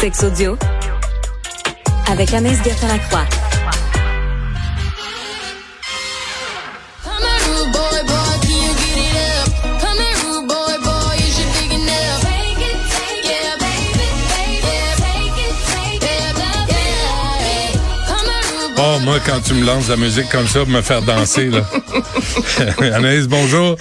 Sex audio avec Anaïs Gertin-Lacroix. Oh, moi, quand tu me lances la musique comme ça pour me faire danser, là. Anaïs, bonjour.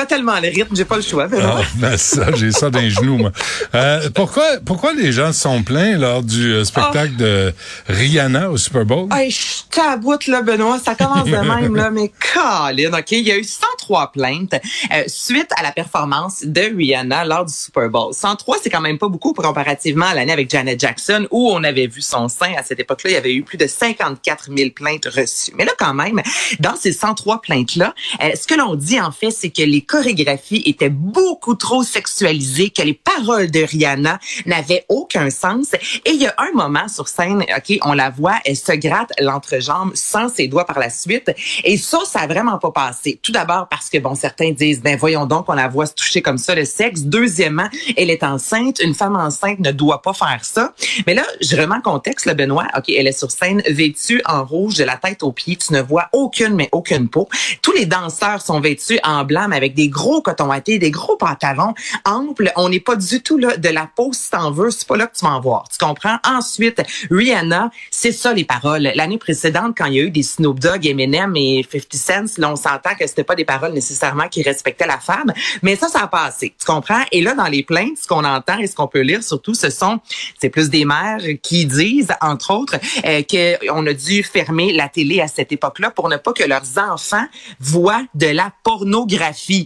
Totalement le rythme, j'ai pas le choix. Ah, ben ça, j'ai ça dans les genoux, moi. Euh, pourquoi, pourquoi les gens sont plaints lors du euh, spectacle de Rihanna au Super Bowl? Hey, je taboute là, Benoît, ça commence de même là, mais Colin, ok, il y a eu 103 plaintes euh, suite à la performance de Rihanna lors du Super Bowl. 103, c'est quand même pas beaucoup comparativement à l'année avec Janet Jackson où on avait vu son sein à cette époque-là, il y avait eu plus de 54 000 plaintes reçues. Mais là, quand même, dans ces 103 plaintes là, euh, ce que l'on dit en fait, c'est que les chorégraphies étaient beaucoup trop sexualisées, que les paroles de Rihanna n'avaient aucun sens. Et il y a un moment sur scène, ok, on la voit, elle se gratte l'entrejambe sans ses doigts par la suite. Et ça, ça a vraiment pas passé. Tout d'abord parce que bon, certains disent, ben voyons donc, on la voit se toucher comme ça le sexe. Deuxièmement, elle est enceinte. Une femme enceinte ne doit pas faire ça. Mais là, je remets en contexte, le Benoît. Ok, elle est sur scène, vêtue en rouge de la tête aux pieds. Tu ne vois aucune, mais aucune peau. Tous les danseurs sont vêtus en blanc, mais avec des gros cotons à des gros pantalons amples. On n'est pas du tout là de la peau si t'en veux. C'est pas là que tu vas en. Tu comprends? Ensuite, Rihanna, c'est ça les paroles. L'année précédente, quand il y a eu des Snoop Dogg, Eminem et 50 Cent, là, on s'entend que c'était pas des paroles nécessairement qui respectaient la femme. Mais ça, ça a passé. Tu comprends? Et là, dans les plaintes, ce qu'on entend et ce qu'on peut lire surtout, ce sont, c'est plus des mères qui disent, entre autres, euh, qu'on a dû fermer la télé à cette époque-là pour ne pas que leurs enfants voient de la pornographie.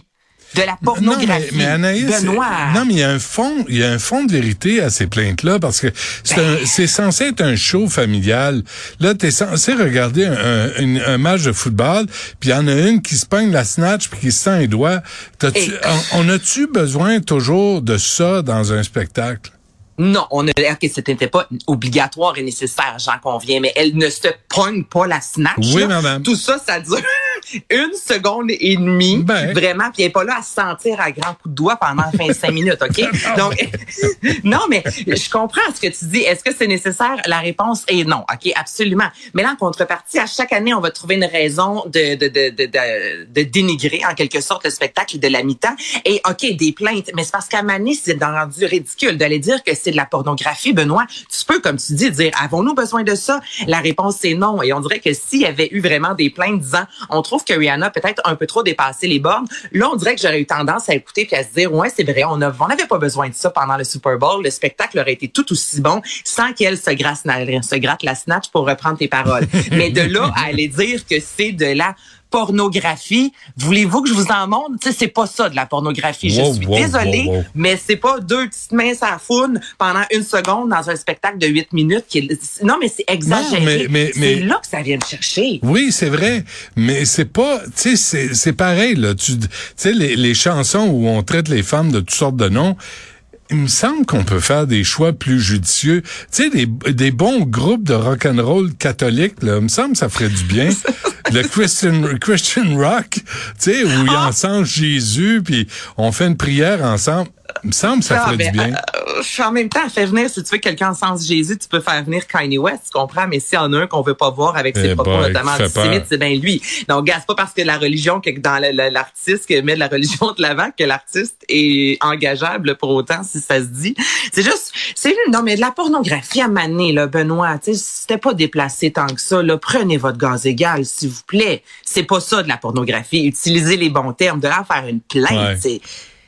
De la pornographie. Non, mais, mais Anaïs, non, mais il y a un fond, il y a un fond de vérité à ces plaintes-là parce que c'est Ben. censé être un show familial. Là, t'es censé regarder un, un, une- un match de football, puis il y en a une qui se pogne la snatch puis qui se sent les doigts. T'as-tu- Et- on, on a-tu besoin toujours de ça dans un spectacle? Non, on a ok, c'était pas obligatoire et nécessaire, j'en conviens, mais elle ne se pogne pas la snatch. Oui, là. madame. Tout ça, ça dure une seconde et demie, Ben. vraiment, puis elle est pas là à se sentir à grands coups de doigt pendant 25 minutes, ok? Donc, non, mais je comprends ce que tu dis. Est-ce que c'est nécessaire? La réponse est non, ok, absolument. Mais là, en contrepartie, à chaque année, on va trouver une raison de de de de, de, dénigrer en quelque sorte le spectacle de la mi-temps. Et ok, des plaintes, mais c'est parce qu'à Mané, c'est rendu ridicule d'aller dire que c'est de la pornographie, Benoît. Tu peux, comme tu dis, dire avons-nous besoin de ça La réponse c'est non. Et on dirait que s'il y avait eu vraiment des plaintes disant on trouve que Rihanna a peut-être un peu trop dépassé les bornes, là on dirait que j'aurais eu tendance à écouter puis à se dire ouais c'est vrai, on n'avait pas besoin de ça pendant le Super Bowl. Le spectacle aurait été tout aussi bon sans qu'elle se se gratte la snatch pour reprendre tes paroles. Mais de là à aller dire que c'est de la pornographie, voulez-vous que je vous en montre? Tu sais, c'est pas ça de la pornographie. Wow, je suis wow, désolée, wow, mais c'est pas deux petites mains à foune pendant une seconde dans un spectacle de huit minutes. Qui est... Non, mais c'est exagéré. Non, mais- mais- c'est là que ça vient me chercher. Oui, c'est vrai, mais c'est pas, tu sais, c'est- c'est pareil là. Tu tu sais les, les chansons où on traite les femmes de toutes sortes de noms. Il me semble qu'on peut faire des choix plus judicieux. Tu sais, des, des bons groupes de rock and roll catholiques, là, il me semble que ça ferait du bien. Le Christian Christian rock, tu sais, où ils Ah! encensent Jésus, puis on fait une prière ensemble. Il me semble que ça Ah, ferait ben, du bien. Euh, en même temps, fais venir, si tu veux quelqu'un en sens Jésus, tu peux faire venir Kanye West, tu comprends? Mais s'il y en a un qu'on veut pas voir avec ses Eh propos, boy, notamment qui fait antisémites, c'est bien lui. Donc, gars, c'est pas parce que la religion, que dans l'artiste qui met la religion de l'avant que l'artiste est engageable pour autant, si ça se dit. C'est juste, c'est non, mais de la pornographie à maner, là, Benoît, tu sais, c'était pas déplacé tant que ça, là. Prenez votre gaz égal, s'il vous plaît. C'est pas ça de la pornographie. Utilisez les bons termes. De là à faire une plainte, Ouais. c'est,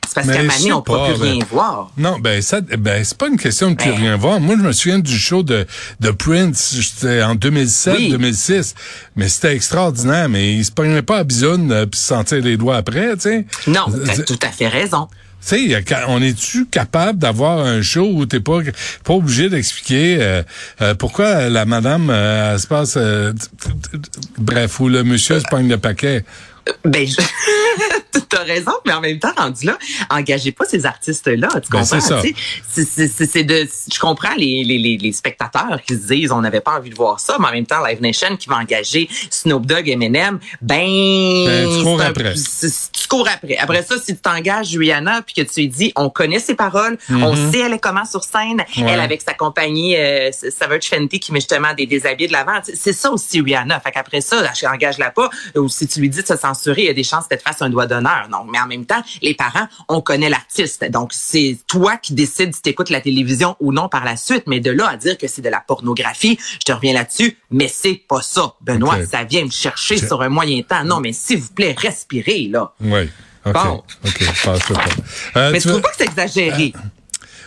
c'est parce qu'à sais on peut pas, plus ben- rien voir. Non, ben ça, ben c'est pas une question de plus Ben. rien voir. Moi, je me souviens du show de de Prince, en 2007, Oui. 2006, mais c'était extraordinaire. Mais il se prenait pas à bisoune euh, puis se sentir les doigts après, tu sais. Non, Euh, t'as tu tout à fait raison. sais, a ca- on est-tu capable d'avoir un show où t'es pas pas obligé d'expliquer euh, euh, pourquoi la madame euh, elle se passe, euh, bref, où le monsieur se pogne le paquet. Ben, je... t'as raison, mais en même temps, rendu là, engagez pas ces artistes-là, tu Ben, comprends? ça. Sais, c'est- de, je comprends les, les, les, spectateurs qui se disent, on n'avait pas envie de voir ça, mais en même temps, Live Nation qui va engager Snoop Dogg, Eminem, ben, Ben, tu cours un- après. tu cours après. Après ça, si tu t'engages Rihanna puis que tu lui dis, on connaît ses paroles, on sait elle est comment sur scène. Ouais. elle avec sa compagnie euh, Savage Fenty qui met justement des déshabillés de l'avant. C'est ça aussi Rihanna. Fait qu'après ça, engage-la pas. Ou si tu lui dis se il y a des chances qu'elle te fasse un doigt d'honneur. Donc, mais en même temps, les parents, on connaît l'artiste. Donc, c'est toi qui décides si t'écoutes la télévision ou non par la suite. Mais de là à dire que c'est de la pornographie, je te reviens là-dessus, mais c'est pas ça. Benoît, ça vient me chercher sur un moyen temps. Non, mais s'il vous plaît, respirez, là. Oui. OK. Bon. OK, je pense pas. Euh, Mais tu tu trouves veux- pas que c'est exagéré?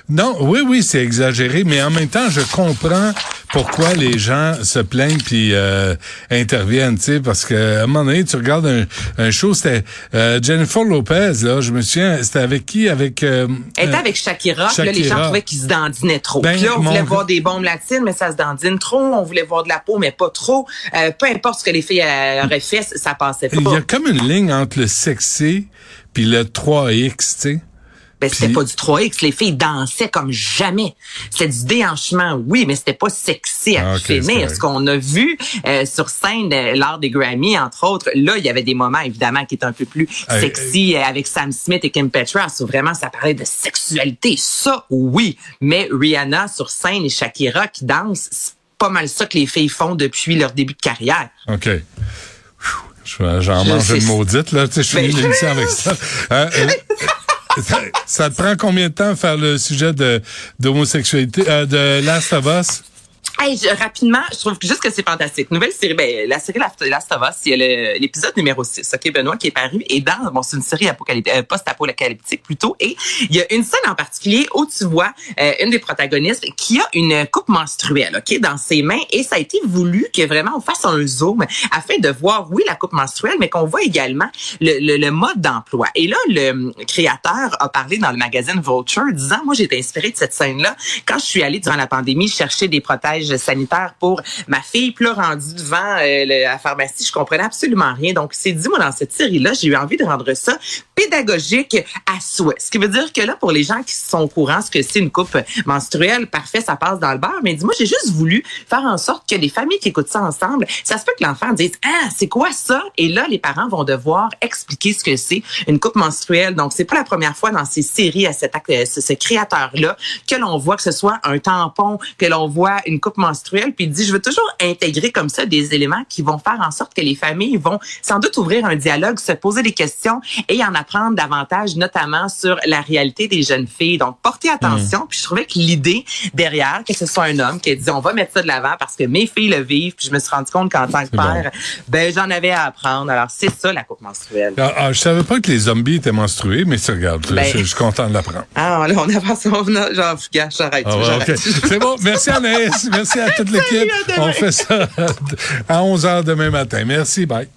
Non, oui, oui, c'est exagéré, mais en même temps, je comprends pourquoi les gens se plaignent puis euh, interviennent, tu sais, parce que à un moment donné, tu regardes un, un show, c'était euh, Jennifer Lopez, là, je me souviens, c'était avec qui, avec euh, Elle était euh, avec Shakira, là, les gens trouvaient qu'ils se dandinaient trop. Ben, puis là, on mon- voulait voir des bombes latines, mais ça se dandine trop. On voulait voir de la peau, mais pas trop. Euh, peu importe ce que les filles euh, auraient fait, ça passait pas. il y a comme une ligne entre le sexy puis le 3X, tu sais. Ben, c'était pas du 3X. Les filles dansaient comme jamais. C'était du déhanchement, oui, mais c'était pas sexy à Ah, ok, c'est finir. correct. Ce qu'on a vu euh, sur scène euh, lors des Grammy, entre autres, là, il y avait des moments, évidemment, qui étaient un peu plus Euh, sexy euh, avec Sam Smith et Kim Petras, où vraiment ça parlait de sexualité. Ça, oui. Mais Rihanna sur scène et Shakira qui dansent, c'est pas mal ça que les filles font depuis leur début de carrière. OK. J'en Je mange une maudite, là. Tu sais, je finis Ben- l'émission avec ça. Euh, ça. te prend combien de temps faire le sujet de d'homosexualité, euh, de Last of Us? Hey, je- rapidement, je trouve juste que c'est fantastique. Nouvelle série, ben, la série Last of Us, il y a l'épisode numéro 6, OK, Benoît, qui est paru. Et dans, bon, c'est une série apocalyptique, euh, post-apocalyptique plutôt. Et il y a une scène en particulier où tu vois euh, une des protagonistes qui a une coupe menstruelle, OK, dans ses mains. Et ça a été voulu que vraiment on fasse un zoom afin de voir, oui, la coupe menstruelle, mais qu'on voit également le, le, le mode d'emploi. Et là, le hum, créateur a parlé dans le magazine Vulture disant, moi, j'ai été inspiré de cette scène-là quand je suis allée durant la pandémie chercher des protèges sanitaires pour ma fille. Puis là, rendu devant euh, la pharmacie, je comprenais absolument rien. Donc, c'est dit, moi, dans cette série-là, j'ai eu envie de rendre ça pédagogique à souhait. Ce qui veut dire que là, pour les gens qui sont au courant, ce que c'est une coupe menstruelle, parfait, ça passe dans le beurre. Mais dis-moi, j'ai juste voulu faire en sorte que les familles qui écoutent ça ensemble, ça se peut que l'enfant dise, ah, c'est quoi ça? Et là, les parents vont devoir expliquer ce que c'est une coupe menstruelle. Donc, c'est pas la première fois dans ces séries à cet acte, ce, ce créateur-là que l'on voit que ce soit un tampon, que l'on voit une coupe menstruelle, puis il dit, je veux toujours intégrer comme ça des éléments qui vont faire en sorte que les familles vont sans doute ouvrir un dialogue, se poser des questions et en apprendre davantage, notamment sur la réalité des jeunes filles. Donc, portez attention. Puis je trouvais que l'idée derrière, que ce soit un homme qui a dit, on va mettre ça de l'avant parce que mes filles le vivent. Puis je me suis rendu compte qu'en tant que bon. père, ben j'en avais à apprendre. Alors, c'est ça la coupe menstruelle. Ah, ah, je savais pas que les zombies étaient menstrués, mais c'est regarde, je- Ben- je, je suis content de l'apprendre. Ah, là, on avance, on a, genre, j'arrête, Ah ouais. C'est bon. Merci Anaïs. Merci à toute l'équipe. On fait ça à 11 h demain matin. Merci. Bye.